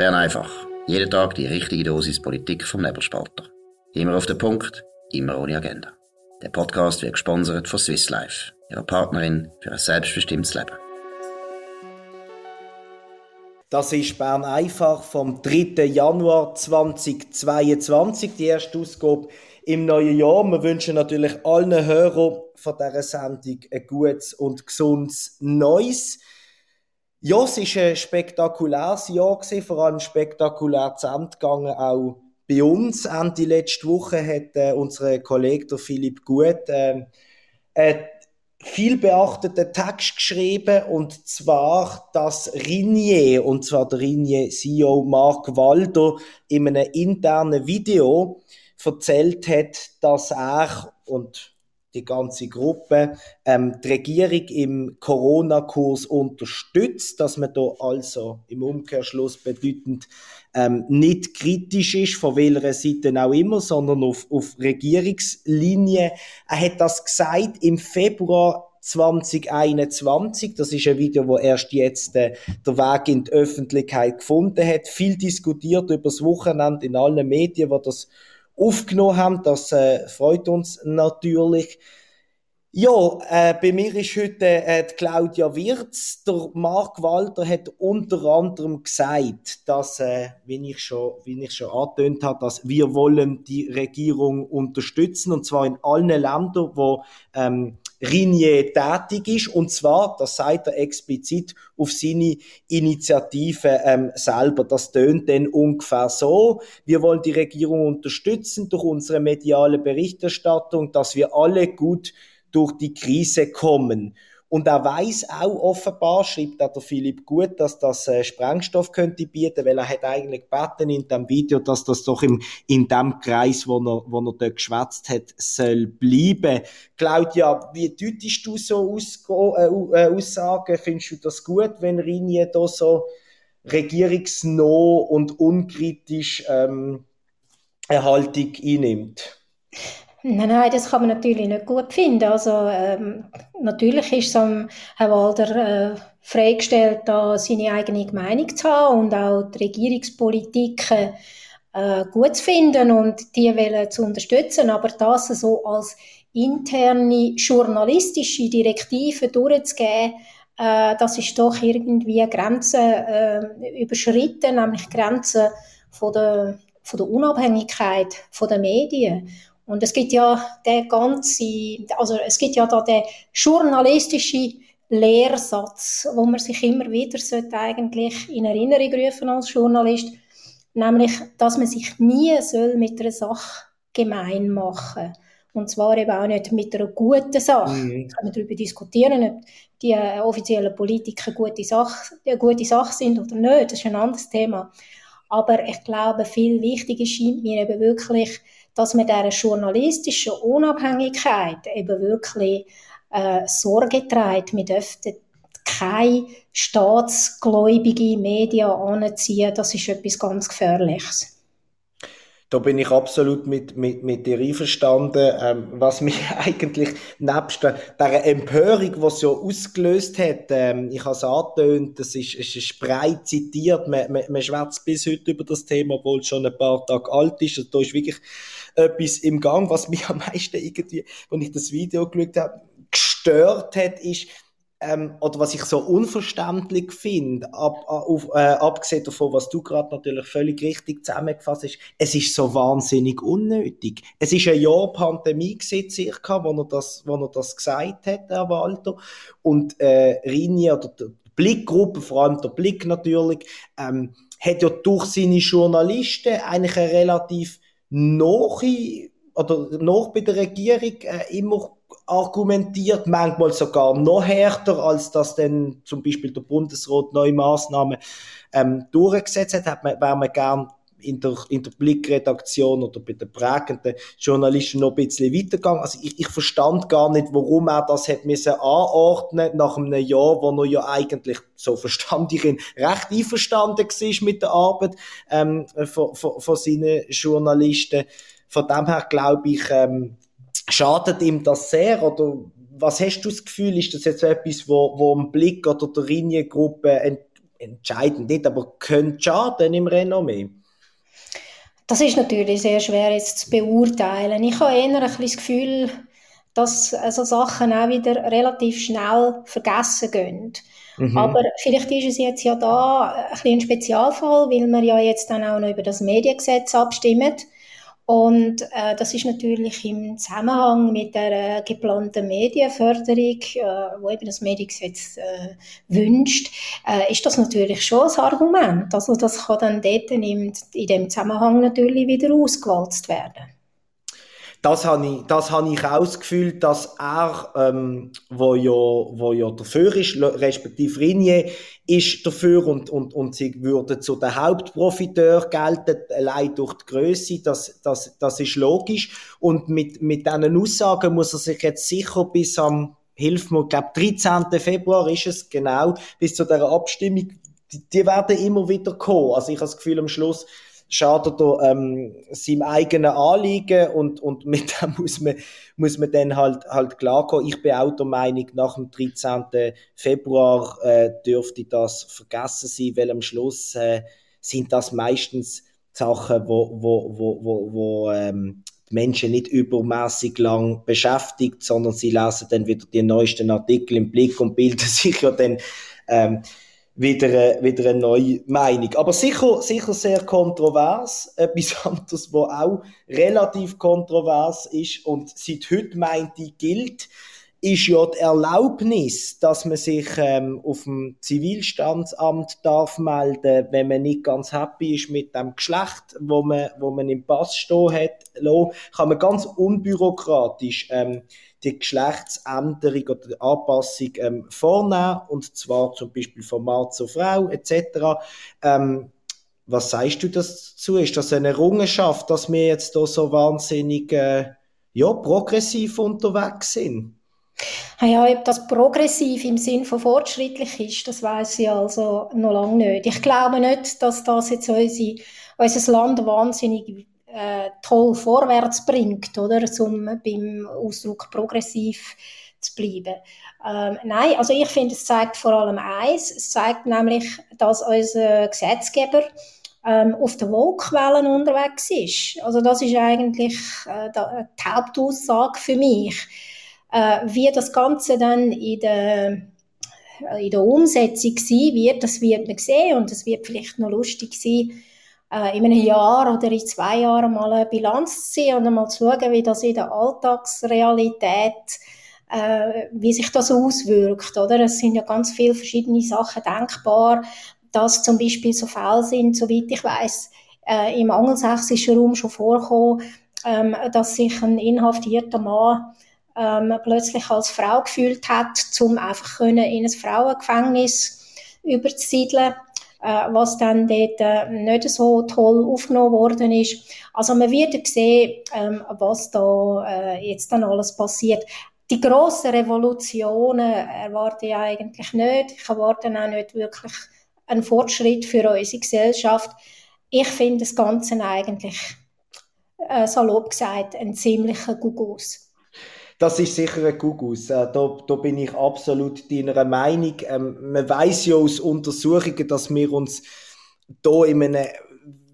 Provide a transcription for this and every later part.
Bern einfach. Jeden Tag die richtige Dosis Politik vom Nebelspalter. Immer auf den Punkt, immer ohne Agenda. Der Podcast wird gesponsert von Swiss Life, ihrer Partnerin für ein selbstbestimmtes Leben. Das ist Bern einfach vom 3. Januar 2022, die erste Ausgabe im neuen Jahr. Wir wünschen natürlich allen Hörern von dieser Sendung ein gutes und gesundes Neues. Ja, es war ein spektakuläres Jahr, gewesen, vor allem spektakulär zu Ende gegangen, auch bei uns. Ende letzte Woche hat äh, unser Kollege der Philipp Gut äh, einen viel beachteten Text geschrieben, und zwar, dass Ringier, und zwar der Ringier CEO Mark Walder, in einem internen Video erzählt hat, dass er und die ganze Gruppe ähm, die Regierung im Corona-Kurs unterstützt, dass man da also im Umkehrschluss bedeutend ähm, nicht kritisch ist, von welcher Seite auch immer, sondern auf, auf Regierungslinie. Er hat das gesagt im Februar 2021. Das ist ein Video, wo erst jetzt äh, der Weg in die Öffentlichkeit gefunden hat. Viel diskutiert über das Wochenende in allen Medien, wo das aufgenommen haben. Das äh, freut uns natürlich. Ja, äh, bei mir ist heute äh, Claudia Wirz. Der Mark Walter hat unter anderem gesagt, dass, äh, wie ich schon, wie ich schon angetönt habe, dass wir wollen die Regierung unterstützen und zwar in allen Ländern, wo ähm, Rinier tätig ist. Und zwar, das sagt er explizit, auf seine Initiative ähm, selber. Das tönt dann ungefähr so. Wir wollen die Regierung unterstützen durch unsere mediale Berichterstattung, dass wir alle gut durch die Krise kommen. Und er weiß auch offenbar, schreibt auch der Philipp gut, dass das äh, Sprengstoff könnte bieten, weil er hat eigentlich gebeten in dem Video, dass das doch im, in dem Kreis, wo er, wo er dort geschwätzt hat, soll bleiben. Claudia, wie deutest du so Ausgo äh, äh, Aussagen? Findest du das gut, wenn Rinje da so regierungsnah und unkritisch ähm, eine Haltung einnimmt? Nein, nein, das kann man natürlich nicht gut finden. Also ähm, natürlich ist es am Herr Walder äh, freigestellt, da seine eigene Meinung zu haben und auch die Regierungspolitik äh, gut zu finden und die zu unterstützen. Aber das so als interne journalistische Direktive durchzugeben, äh, das ist doch irgendwie Grenzen äh, überschritten, nämlich Grenzen von der, von der Unabhängigkeit von der Medien. Und es gibt ja der ganze, also es gibt ja da den journalistische Lehrsatz, wo man sich immer wieder sollte eigentlich in Erinnerung rufen als Journalist, nämlich, dass man sich nie soll mit einer Sache gemein machen und zwar eben auch nicht mit einer guten Sache. Mhm. Kann man darüber diskutieren, ob die äh, offiziellen Politiker eine gute Sache, eine gute Sache sind oder nicht. Das ist ein anderes Thema. Aber ich glaube, viel wichtiger scheint mir eben wirklich, dass man dieser journalistischen Unabhängigkeit eben wirklich äh, Sorge trägt. Wir dürften keine staatsgläubige Medien anziehen. Das ist etwas ganz Gefährliches. Da bin ich absolut mit, mit, mit dir einverstanden. Ähm, was mich eigentlich nebst der, Empörung, die es ja ausgelöst hat, ähm, ich habe es angetönt, das ist, es ist breit zitiert, man, man, man schwätzt bis heute über das Thema, obwohl es schon ein paar Tage alt ist. Also da ist wirklich etwas im Gang, was mich am meisten irgendwie, wenn ich das Video geschaut habe, gestört hat, ist, ähm, oder was ich so unverständlich finde, ab, auf, äh, abgesehen davon, was du gerade natürlich völlig richtig zusammengefasst hast, es ist so wahnsinnig unnötig. Es ist ein Jahr Pandemie gewesen, circa, wo er das, wo er das gesagt hat, Herr Walter. Und äh, Rini oder die Blickgruppe, vor allem der Blick natürlich, ähm, hat ja durch seine Journalisten eigentlich eine relativ nahe oder noch bei der Regierung äh, immer argumentiert, manchmal sogar noch härter, als das denn zum Beispiel der Bundesrat neue Maßnahmen ähm, durchgesetzt hat, hat man, wäre man gern in der, in der Blickredaktion oder bei den prägenden Journalisten noch ein bisschen weitergegangen. Also ich, ich verstand gar nicht, warum er das hat müssen anordnen nach einem Jahr, wo er ja eigentlich, so verstand ich ihn, recht einverstanden war mit der Arbeit ähm, von, von, von seinen Journalisten. Von dem her glaube ich, ähm, Schadet ihm das sehr oder was hast du das Gefühl, ist das jetzt etwas, wo, wo im Blick oder der Liniengruppe entscheidend nicht, aber könnte schaden im Renommee? Das ist natürlich sehr schwer jetzt zu beurteilen. Ich habe eher ein bisschen das Gefühl, dass so Sachen auch wieder relativ schnell vergessen gehen. Mhm. Aber vielleicht ist es jetzt ja da ein, bisschen ein Spezialfall, weil wir ja jetzt dann auch noch über das Mediengesetz abstimmen. Und äh, das ist natürlich im Zusammenhang mit der äh, geplanten Medienförderung, äh, wo eben das Mediengesetz äh, wünscht, äh, ist das natürlich schon ein Argument. Also das kann dann dort in, in dem Zusammenhang natürlich wieder ausgewalzt werden das habe ich, das habe ich Gefühl, dass er, ähm, wo ja, wo ja dafür ist, respektive Rinje ist dafür und, und, und sie würde zu den Hauptprofiteur gelten, allein durch die Größe, das, das, das ist logisch. Und mit, mit diesen Aussagen muss er sich jetzt sicher bis am, hilf mir, glaube 13. Februar ist es genau, bis zu der Abstimmung, die, die werden immer wieder kommen. Also ich habe das Gefühl, am Schluss, schadet er ähm, seinem eigenen Anliegen und, und mit dem muss man, muss man dann halt, halt klarkommen. Ich bin auch der Meinung, nach dem 13. Februar äh, dürfte das vergessen sein, weil am Schluss äh, sind das meistens Sachen, wo, wo, wo, wo, wo ähm, die Menschen nicht übermäßig lang beschäftigt, sondern sie lesen dann wieder die neuesten Artikel im Blick und bilden sich ja dann ähm, wieder, wieder eine neue Meinung. Aber sicher, sicher sehr kontrovers. Etwas anderes, was auch relativ kontrovers ist und seit heute meint die gilt, ist ja die Erlaubnis, dass man sich ähm, auf dem Zivilstandsamt darf melden, wenn man nicht ganz happy ist mit dem Geschlecht, wo man, wo man im Pass stehen hat, kann man ganz unbürokratisch ähm, die Geschlechtsänderung oder die Anpassung ähm, vornehmen, und zwar zum Beispiel von Mann zu Frau etc. Ähm, was sagst du dazu? Ist das eine Errungenschaft, dass wir jetzt da so wahnsinnig äh, ja, progressiv unterwegs sind? Ah ja, ob das progressiv im Sinn von fortschrittlich ist, das weiß ich also noch lange nicht. Ich glaube nicht, dass das jetzt unsere, unser Land wahnsinnig äh, toll vorwärts bringt, oder, um beim Ausdruck progressiv zu bleiben. Ähm, nein, also ich finde, es zeigt vor allem eins, es zeigt nämlich, dass unser Gesetzgeber ähm, auf der Wolkwellen unterwegs ist. Also das ist eigentlich äh, die Hauptaussage für mich. Äh, wie das Ganze dann in der in der Umsetzung sein wird, das wird man sehen und es wird vielleicht noch lustig sein, äh, in einem Jahr oder in zwei Jahren mal eine Bilanz zu ziehen und einmal zu schauen, wie das in der Alltagsrealität äh, wie sich das auswirkt, oder? Es sind ja ganz viele verschiedene Sachen denkbar, dass zum Beispiel so Fälle sind, soweit ich weiß, äh, im angelsächsischen Raum schon vorkommen, ähm, dass sich ein inhaftierter Mann ähm, plötzlich als Frau gefühlt hat, um einfach in ein Frauengefängnis überzusiedeln äh, was dann dort äh, nicht so toll aufgenommen worden ist. Also man wird sehen, ähm, was da äh, jetzt dann alles passiert. Die grossen Revolutionen erwarte ich eigentlich nicht. Ich erwarte auch nicht wirklich einen Fortschritt für unsere Gesellschaft. Ich finde das Ganze eigentlich, äh, salopp gesagt, ein ziemlicher Gugus. Das ist sicher ein Gugus. Äh, da, da bin ich absolut deiner Meinung. Ähm, man weiß ja aus Untersuchungen, dass wir uns da in einem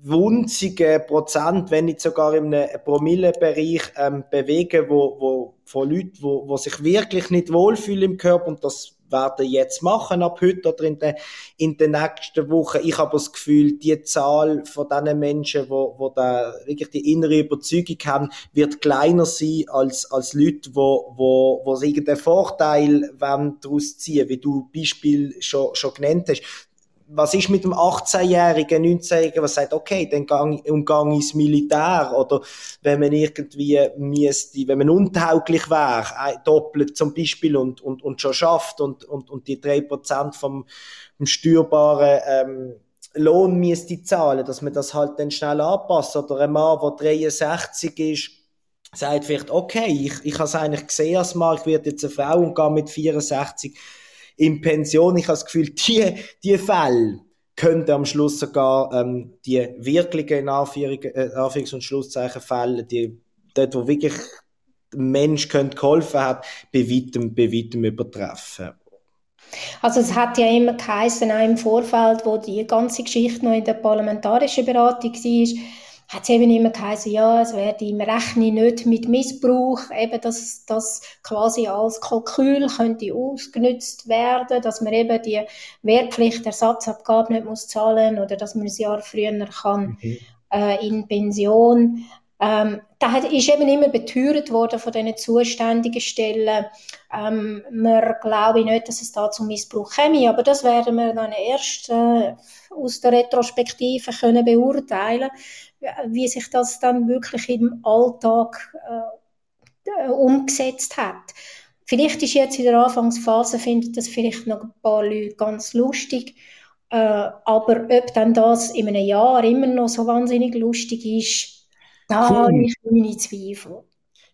wunzigen Prozent, wenn nicht sogar in einem Promillebereich ähm, bewegen, wo, wo von Leuten, wo, wo sich wirklich nicht wohlfühlen im Körper und das werden jetzt machen ab heute oder in den, in den nächsten Wochen. Ich habe das Gefühl, die Zahl von diesen Menschen, wo, wo da wirklich die innere Überzeugung haben, wird kleiner sein als, als Leute, wo, wo, wo sie irgendeinen Vorteil daraus ziehen, wie du Beispiel schon, schon genannt hast was ist mit dem 18-Jährigen, 19-Jährigen, was sagt, okay, dann gang, umgang ins Militär? Oder wenn man irgendwie müsste, wenn man untauglich wäre, doppelt zum Beispiel und, und, und schon schafft und, und, und die 3% vom, vom steuerbaren ähm, Lohn müsste zahlen, dass man das halt dann schnell anpasst. Oder ein Mann, der 63 ist, sagt vielleicht, okay, ich, ich habe es eigentlich gesehen als Mann, ich werde jetzt eine Frau und gehe mit 64 in Pension. Ich habe das Gefühl, die, die Fälle könnten am Schluss sogar ähm, die wirklichen in Anführungs-, äh, und Schlusszeichen Fälle, die dort, wo wirklich der Mensch könnte geholfen hat, bei weitem, bei weitem übertreffen. Also es hat ja immer geheißen, auch im Vorfeld, wo die ganze Geschichte noch in der parlamentarischen Beratung war, hat es eben immer geheißen, ja, es werde im Rechnen nicht mit Missbrauch, eben, dass das quasi als Kalkül könnte ausgenutzt werden, dass man eben die Wehrpflichtersatzabgabe nicht muss zahlen oder dass man ein Jahr früher kann mhm. äh, in Pension. Ähm, da ist eben immer beteuert worden von diesen zuständigen Stellen. Ähm, wir glauben nicht, dass es da zum Missbrauch käme, aber das werden wir dann erst äh, aus der Retrospektive können beurteilen, wie sich das dann wirklich im Alltag äh, umgesetzt hat. Vielleicht ist jetzt in der Anfangsphase, findet das vielleicht noch ein paar Leute ganz lustig, äh, aber ob dann das in einem Jahr immer noch so wahnsinnig lustig ist, da cool. habe ich meine Zweifel.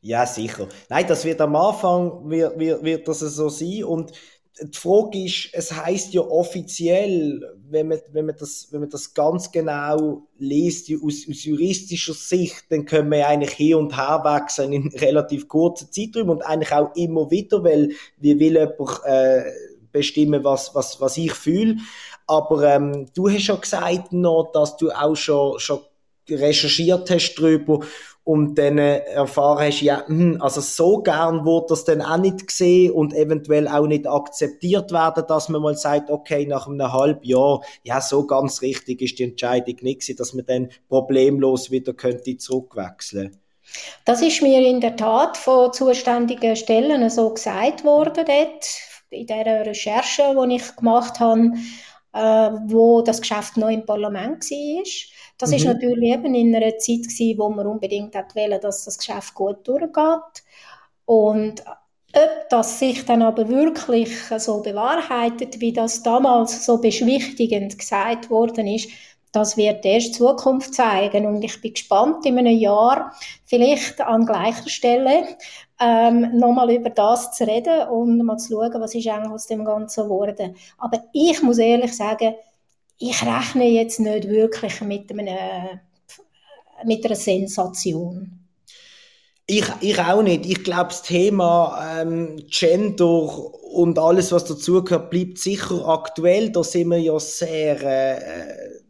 Ja, sicher. Nein, das wird am Anfang, wird, wird, wird das so sein. Und die Frage ist, es heißt ja offiziell, wenn man, wenn man, das, wenn man das ganz genau liest, aus, aus juristischer Sicht, dann können wir eigentlich hier und her wechseln in relativ kurzer Zeiträumen und eigentlich auch immer wieder, weil wir will jemand äh, bestimmen, was, was, was ich fühle. Aber ähm, du hast ja gesagt noch, dass du auch schon, schon recherchiert hast drüber und dann erfahren hast, ja, hm, also so gern wurde das dann auch nicht gesehen und eventuell auch nicht akzeptiert werden, dass man mal sagt, okay, nach einem halben Jahr, ja, so ganz richtig ist die Entscheidung nicht dass man dann problemlos wieder könnte zurückwechseln. Das ist mir in der Tat von zuständigen Stellen so gesagt worden dort, in der Recherche, die ich gemacht habe, äh, wo das Geschäft noch im Parlament war. Das mhm. ist natürlich eben in einer Zeit gewesen, wo man unbedingt wollte, dass das Geschäft gut durchgeht. Und ob das sich dann aber wirklich so bewahrheitet, wie das damals so beschwichtigend gesagt worden ist, das wird erst Zukunft zeigen. Und ich bin gespannt, in einem Jahr vielleicht an gleicher Stelle ähm, nochmal über das zu reden und mal zu schauen, was ist eigentlich aus dem Ganzen geworden. Aber ich muss ehrlich sagen, ich rechne jetzt nicht wirklich mit, einem, mit einer Sensation. Ich, ich auch nicht. Ich glaube, das Thema ähm, Gender und alles, was dazugehört, bleibt sicher aktuell. Da sind wir ja sehr, äh,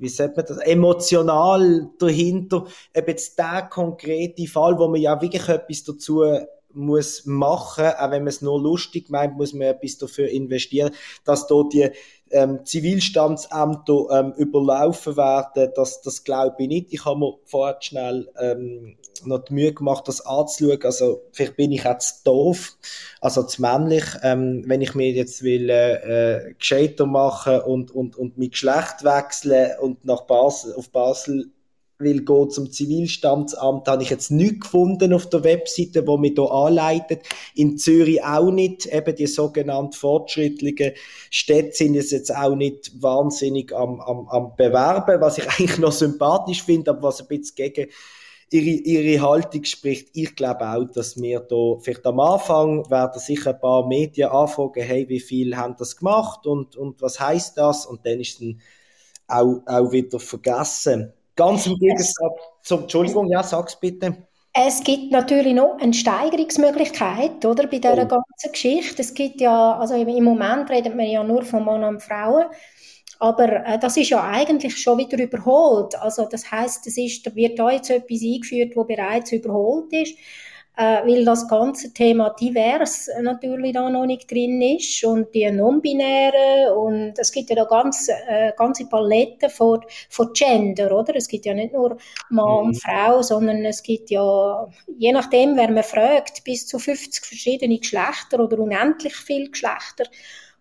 wie sagt man das, emotional dahinter. Ob jetzt der konkrete Fall, wo man ja wirklich etwas dazu muss machen, auch wenn man es nur lustig meint, muss man etwas dafür investieren, dass dort die ähm, Zivilstandsämter ähm, überlaufen werden, das, das glaube ich nicht. Ich habe mir vorher schnell ähm, noch die Mühe gemacht, das anzuschauen. Also vielleicht bin ich jetzt doof, also zu männlich. Ähm, wenn ich mir jetzt will äh, gescheiter machen und, und, und mein Geschlecht wechseln und nach Basel, auf Basel will gehen zum Zivilstandsamt, habe ich jetzt nichts gefunden auf der Webseite, wo mich hier anleitet. In Zürich auch nicht. Eben die sogenannten fortschrittlichen Städte sind es jetzt auch nicht wahnsinnig am, am, am Bewerben, was ich eigentlich noch sympathisch finde, aber was ein bisschen gegen ihre, ihre Haltung spricht. Ich glaube auch, dass wir da vielleicht am Anfang werden sicher ein paar Medien anfragen, hey, wie viel haben das gemacht und, und was heißt das? Und dann ist dann auch, auch wieder vergessen. Ganz im Gegensatz zum, Entschuldigung, ja, sag's bitte. Es gibt natürlich noch eine Steigerungsmöglichkeit, oder, bei dieser oh. ganzen Geschichte. Es gibt ja, also im Moment redet man ja nur von Mann und Frauen, aber äh, das ist ja eigentlich schon wieder überholt. Also das heißt, es ist, da wird da jetzt etwas eingeführt, wo bereits überholt ist äh, weil das ganze Thema divers natürlich da noch nicht drin ist und die non-binären und es gibt ja da ganz, äh, ganze Palette von, von Gender, oder? Es gibt ja nicht nur Mann mhm. und Frau, sondern es gibt ja, je nachdem, wer man fragt, bis zu 50 verschiedene Geschlechter oder unendlich viele Geschlechter.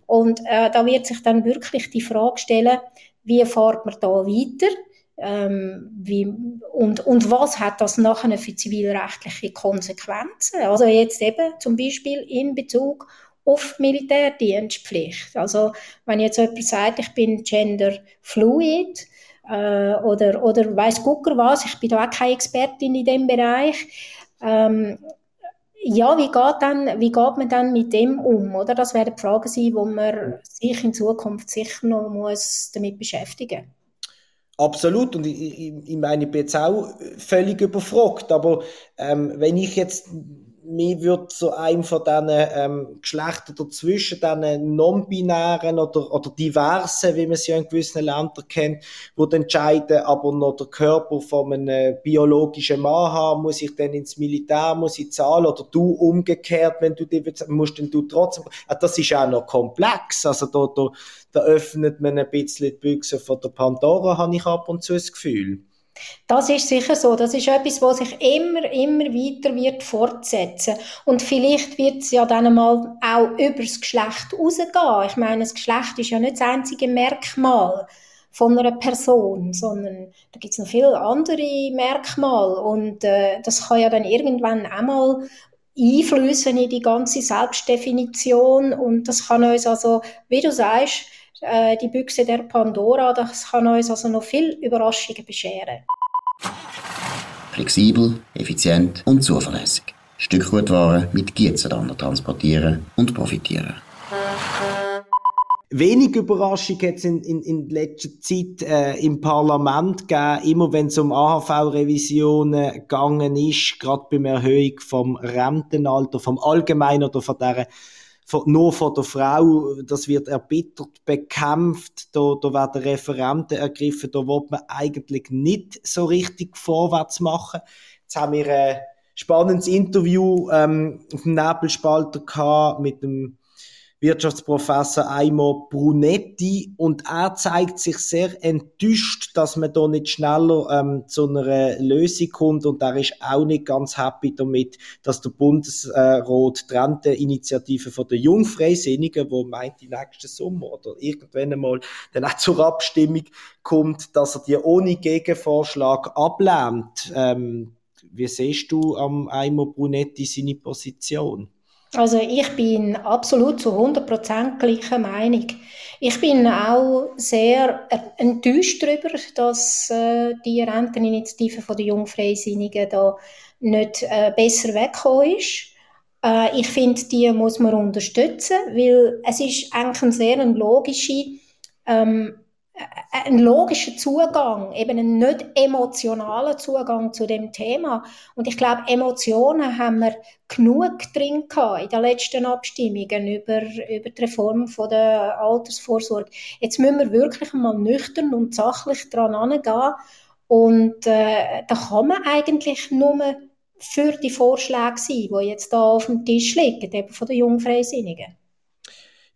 Und äh, da wird sich dann wirklich die Frage stellen, wie fährt man da weiter? Ähm, wie, und, und was hat das nachher für zivilrechtliche Konsequenzen? Also jetzt eben zum Beispiel in Bezug auf Militärdienstpflicht. Also wenn jetzt jemand sagt, ich bin genderfluid äh, oder, oder weiß Gucker was, ich bin da auch keine Expertin in dem Bereich, ähm, ja, wie geht, dann, wie geht man dann mit dem um? Oder? Das werden Fragen sein, wo man sich in Zukunft sicher noch muss damit beschäftigen muss. Absolut, und ich, ich, meine, ich bin jetzt auch völlig überfragt, aber ähm, wenn ich jetzt mir wird so einem von diesen ähm, Geschlechtern dazwischen, diesen non-binären oder, oder diversen, wie man sie ja in gewissen Ländern kennt, wo entscheiden, aber noch der Körper von einem biologischen Mann haben, muss. Ich dann ins Militär, muss ich zahlen, oder du umgekehrt, wenn du die musst, dann du trotzdem, ah, das ist auch noch komplex, also da, da, da öffnet man ein bisschen die Büchse von der Pandora, habe ich ab und zu das Gefühl. Das ist sicher so. Das ist etwas, was sich immer, immer weiter wird fortsetzen. Und vielleicht wird es ja dann mal auch über das Geschlecht rausgehen. Ich meine, das Geschlecht ist ja nicht das einzige Merkmal von einer Person, sondern da gibt es noch viele andere Merkmale. Und äh, das kann ja dann irgendwann einmal einflüssen in die ganze Selbstdefinition. Und das kann uns also, wie du sagst, äh, die Büchse der Pandora, das kann uns also noch viel Überraschungen bescheren. Flexibel, effizient und zuverlässig. Stückgutware mit Gietzenlander transportieren und profitieren. Wenig Überraschung hat es in, in, in letzter Zeit äh, im Parlament gegeben, immer wenn es um AHV-Revisionen gegangen ist, gerade beim Erhöhung vom Rentenalter, vom Allgemeinen oder von der nur von der Frau, das wird erbittert bekämpft, da, da werden Referenten ergriffen, da wird man eigentlich nicht so richtig vorwärts machen. Jetzt haben wir ein spannendes Interview ähm, auf dem Nebelspalter gehabt mit dem Wirtschaftsprofessor Aimo Brunetti und er zeigt sich sehr enttäuscht, dass man da nicht schneller ähm, zu einer Lösung kommt und er ist auch nicht ganz happy damit, dass der Bundesrat die Renteninitiative von der Jungfreisinnigen, wo meint die nächsten Sommer oder irgendwann einmal dann auch zur Abstimmung kommt, dass er die ohne Gegenvorschlag ablehnt. Ähm, wie siehst du am Aimo Brunetti seine Position? Also ich bin absolut zu 100% gleicher Meinung. Ich bin auch sehr enttäuscht darüber, dass äh, die Renteninitiative von der Jungfreisinnigen da nicht äh, besser weggekommen ist. Äh, ich finde, die muss man unterstützen, weil es ist eigentlich eine sehr logische ähm, ein logischer Zugang, eben ein nicht emotionaler Zugang zu dem Thema. Und ich glaube, Emotionen haben wir genug drin gehabt in den letzten Abstimmungen über, über die Reform von der Altersvorsorge. Jetzt müssen wir wirklich mal nüchtern und sachlich dran angehen. Und äh, da kann man eigentlich nur für die Vorschläge sein, die jetzt da auf dem Tisch liegen, eben von den Jungfreisinnigen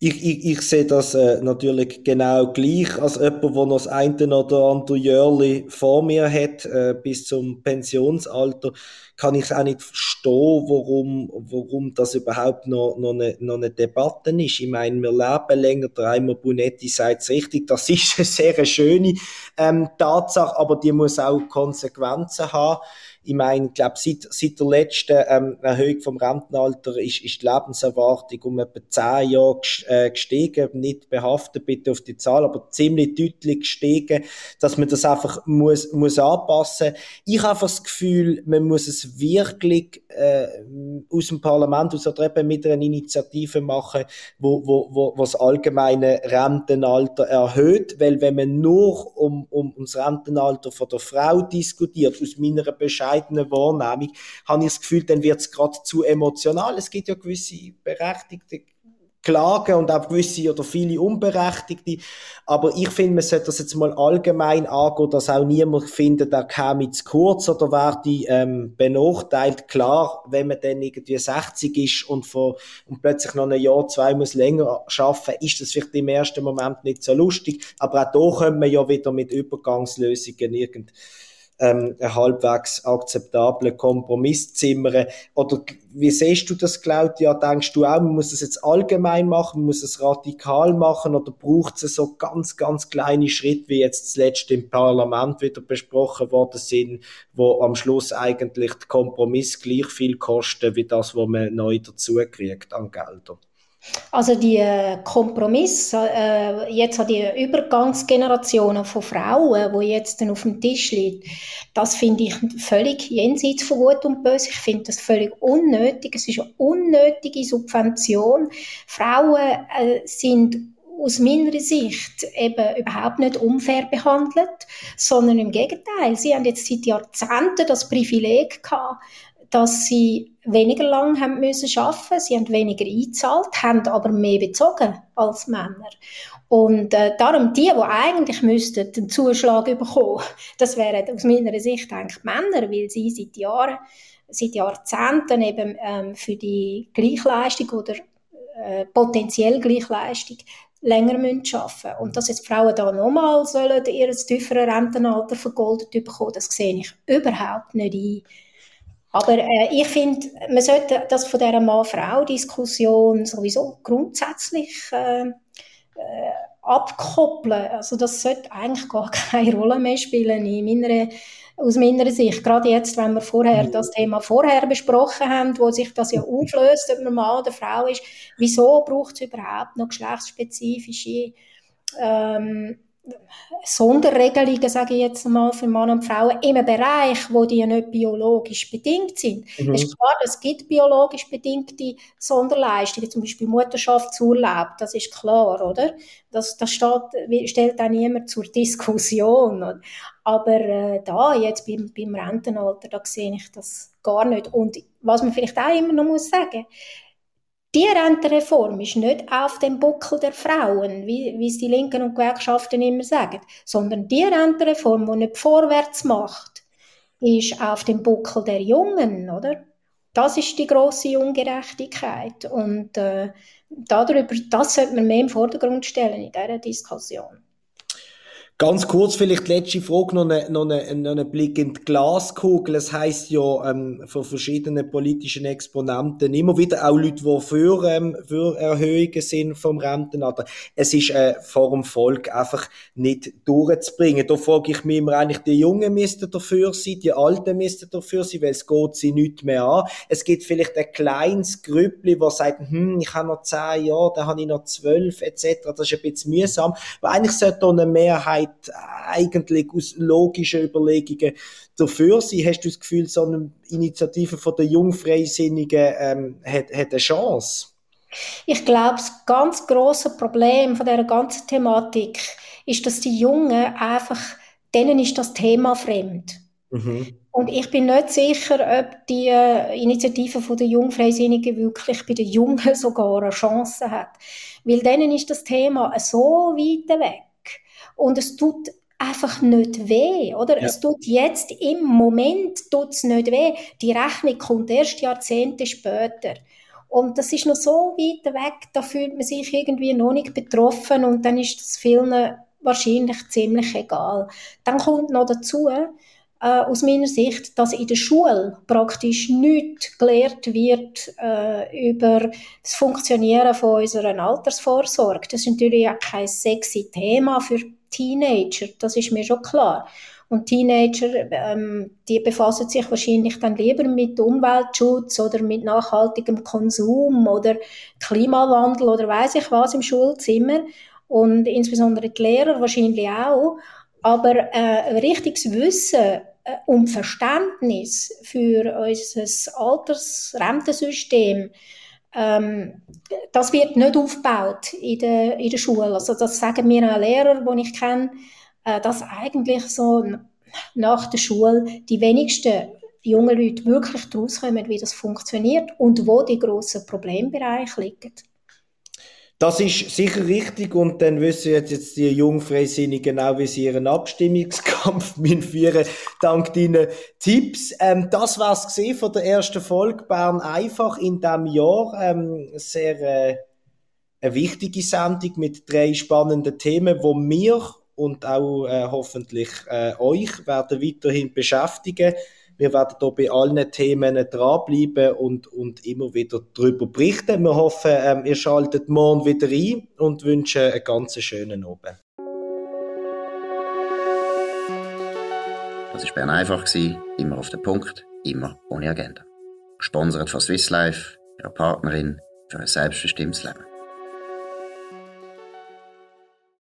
ich, ich, ich sehe das äh, natürlich genau gleich als jemand, der noch das eine oder andere Jörli vor mir hat, äh, bis zum Pensionsalter, kann ich auch nicht verstehen, warum, warum das überhaupt noch, noch, eine, noch eine Debatte ist. Ich meine, wir leben länger, der Eimer Bunetti sagt es richtig, das ist eine sehr schöne ähm, Tatsache, aber die muss auch Konsequenzen haben. Ich meine, ich glaube, seit, seit der letzten ähm, Erhöhung vom Rentenalter ist, ist die Lebenserwartung um etwa zehn Jahre äh, gestiegen. Nicht behaftet bitte auf die Zahl, aber ziemlich deutlich gestiegen, dass man das einfach muss, muss anpassen. Ich habe das Gefühl, man muss es wirklich äh, aus dem Parlament, aus der eben mit einer Initiative machen, wo, wo, wo, wo das allgemeine Rentenalter erhöht, weil wenn man nur um, um, um das Rentenalter von der Frau diskutiert, aus meiner Bescheid bescheidenen Wahrnehmung, habe ich das Gefühl, dann wird es gerade zu emotional. Es gibt ja gewisse berechtigte Klagen und auch gewisse oder viele Unberechtigte. Aber ich finde, man sollte das jetzt mal allgemein angehen, dass auch niemand findet, der käme zu kurz oder werde ähm, benachteilt. Klar, wenn man dann irgendwie 60 ist und, von, und plötzlich noch ein Jahr, zwei muss länger arbeiten, ist das vielleicht im ersten Moment nicht so lustig. Aber auch da können wir ja wieder mit Übergangslösungen irgendwie ähm, einen halbwegs akzeptablen Kompromiss zimmern. Oder wie siehst du das, Claudia? Denkst du auch, man muss das jetzt allgemein machen, man muss es radikal machen oder braucht es so ganz, ganz kleine Schritte, wie jetzt zuletzt im Parlament wieder besprochen worden sind, wo am Schluss eigentlich der Kompromiss gleich viel kosten wie das, was man neu dazu kriegt an Geldern? Also die äh, Kompromiss, äh, jetzt an die Übergangsgenerationen von Frauen, wo jetzt dann auf dem Tisch liegt, das finde ich völlig jenseits von Gut und Böse. Ich finde das völlig unnötig. Es ist eine unnötige Subvention. Frauen äh, sind aus meiner Sicht eben überhaupt nicht unfair behandelt, sondern im Gegenteil. Sie haben jetzt seit Jahrzehnten das Privileg gehabt, dass sie weniger lang haben müssen arbeiten, sie haben weniger eingezahlt, haben aber mehr bezogen als Männer. Und äh, darum, die, die eigentlich müssten den Zuschlag bekommen, das wären aus meiner Sicht eigentlich Männer, weil sie seit Jahren, seit Jahrzehnten eben ähm, für die Gleichleistung oder äh, potenziell Gleichleistung länger müssen arbeiten Und dass jetzt Frauen da nochmal sollen ihr tieferes Rentenalter vergoldet bekommen, das sehe ich überhaupt nicht ein. Aber äh, ich finde, man sollte das von dieser Mann-Frau-Diskussion sowieso grundsätzlich äh, äh, abkoppeln. Also das sollte eigentlich gar keine Rolle mehr spielen in meiner aus meiner Sicht. Gerade jetzt, wenn wir vorher mhm. das Thema vorher besprochen haben, wo sich das ja auflöst, ob man Mann oder Frau ist, wieso braucht es überhaupt noch geschlechtsspezifische ähm, Sonderregelungen, sage ich jetzt mal, für Männer und Frauen im Bereich, wo die nicht biologisch bedingt sind. Mhm. Es ist klar, es gibt biologisch bedingte Sonderleistungen, zum Beispiel Mutterschaftsurlaub, das ist klar, oder? Das, das steht, stellt auch niemand zur Diskussion. Aber äh, da, jetzt beim, beim Rentenalter, da sehe ich das gar nicht. Und was man vielleicht auch immer noch muss sagen, die Rentenreform ist nicht auf dem Buckel der Frauen, wie, wie es die Linken und Gewerkschaften immer sagen, sondern die Rentenreform, die nicht vorwärts macht, ist auf dem Buckel der Jungen, oder? Das ist die große Ungerechtigkeit und äh, darüber, das sollte man mehr im Vordergrund stellen in dieser Diskussion. Ganz kurz vielleicht letzte Frage, noch, eine, noch, eine, noch einen Blick in die Glaskugel. Es heisst ja ähm, von verschiedenen politischen Exponenten immer wieder, auch Leute, die für, ähm, für Erhöhungen sind vom Rentenalter. Es ist äh, vor dem Volk einfach nicht durchzubringen. Da frage ich mich immer eigentlich, die Jungen müssten dafür sein, die Alten müssten dafür sein, weil es geht sie nicht mehr an. Es gibt vielleicht ein kleines Grüppli, das sagt, hm, ich habe noch zehn Jahre, dann habe ich noch zwölf, etc. Das ist ein bisschen mühsam. Aber eigentlich sollte eine Mehrheit Mehrheit eigentlich aus logischen Überlegungen dafür sein? Hast du das Gefühl, so eine Initiative von der Jungfreisinnigen ähm, hat, hat eine Chance? Ich glaube, das ganz große Problem von dieser ganzen Thematik ist, dass die Jungen einfach, denen ist das Thema fremd. Mhm. Und ich bin nicht sicher, ob die äh, Initiative von der Jungfreisinnigen wirklich bei den Jungen sogar eine Chance hat. Weil denen ist das Thema so weit weg und es tut einfach nicht weh, oder? Ja. Es tut jetzt im Moment tut's nicht weh. Die Rechnung kommt erst Jahrzehnte später. Und das ist noch so weit weg, da fühlt man sich irgendwie noch nicht betroffen und dann ist das vielen wahrscheinlich ziemlich egal. Dann kommt noch dazu, äh, aus meiner Sicht, dass in der Schule praktisch nichts gelehrt wird äh, über das Funktionieren von unserer Altersvorsorge. Das ist natürlich auch kein sexy Thema für Teenager, das ist mir schon klar. Und Teenager, ähm, die befassen sich wahrscheinlich dann lieber mit Umweltschutz oder mit nachhaltigem Konsum oder Klimawandel oder weiß ich was im Schulzimmer. Und insbesondere die Lehrer wahrscheinlich auch. Aber äh, richtiges Wissen äh, und Verständnis für unser Altersrentensystem, ähm, das wird nicht aufgebaut in der, in der Schule. Also das sagen mir auch Lehrer, die ich kenne, äh, dass eigentlich so nach der Schule die wenigsten jungen Leute wirklich daraus kommen, wie das funktioniert und wo die grossen Problembereiche liegen. Das ist sicher richtig und dann wissen jetzt, jetzt die Jungfreisinnigen genau, wie sie ihren Abstimmungskampf führen, dank deinen Tipps. Ähm, das war's gesehen von der ersten Folge Bern einfach in diesem Jahr. Ähm, sehr äh, eine wichtige Sendung mit drei spannenden Themen, wo wir und auch äh, hoffentlich äh, euch werden weiterhin beschäftigen. Wir werden hier bei allen Themen dranbleiben und, und immer wieder darüber berichten. Wir hoffen, ähm, ihr schaltet morgen wieder ein und wünschen einen ganz schönen Abend. Das war Bern einfach, immer auf den Punkt, immer ohne Agenda. Gesponsert von Swiss Life, ihrer Partnerin für ein selbstbestimmtes Leben.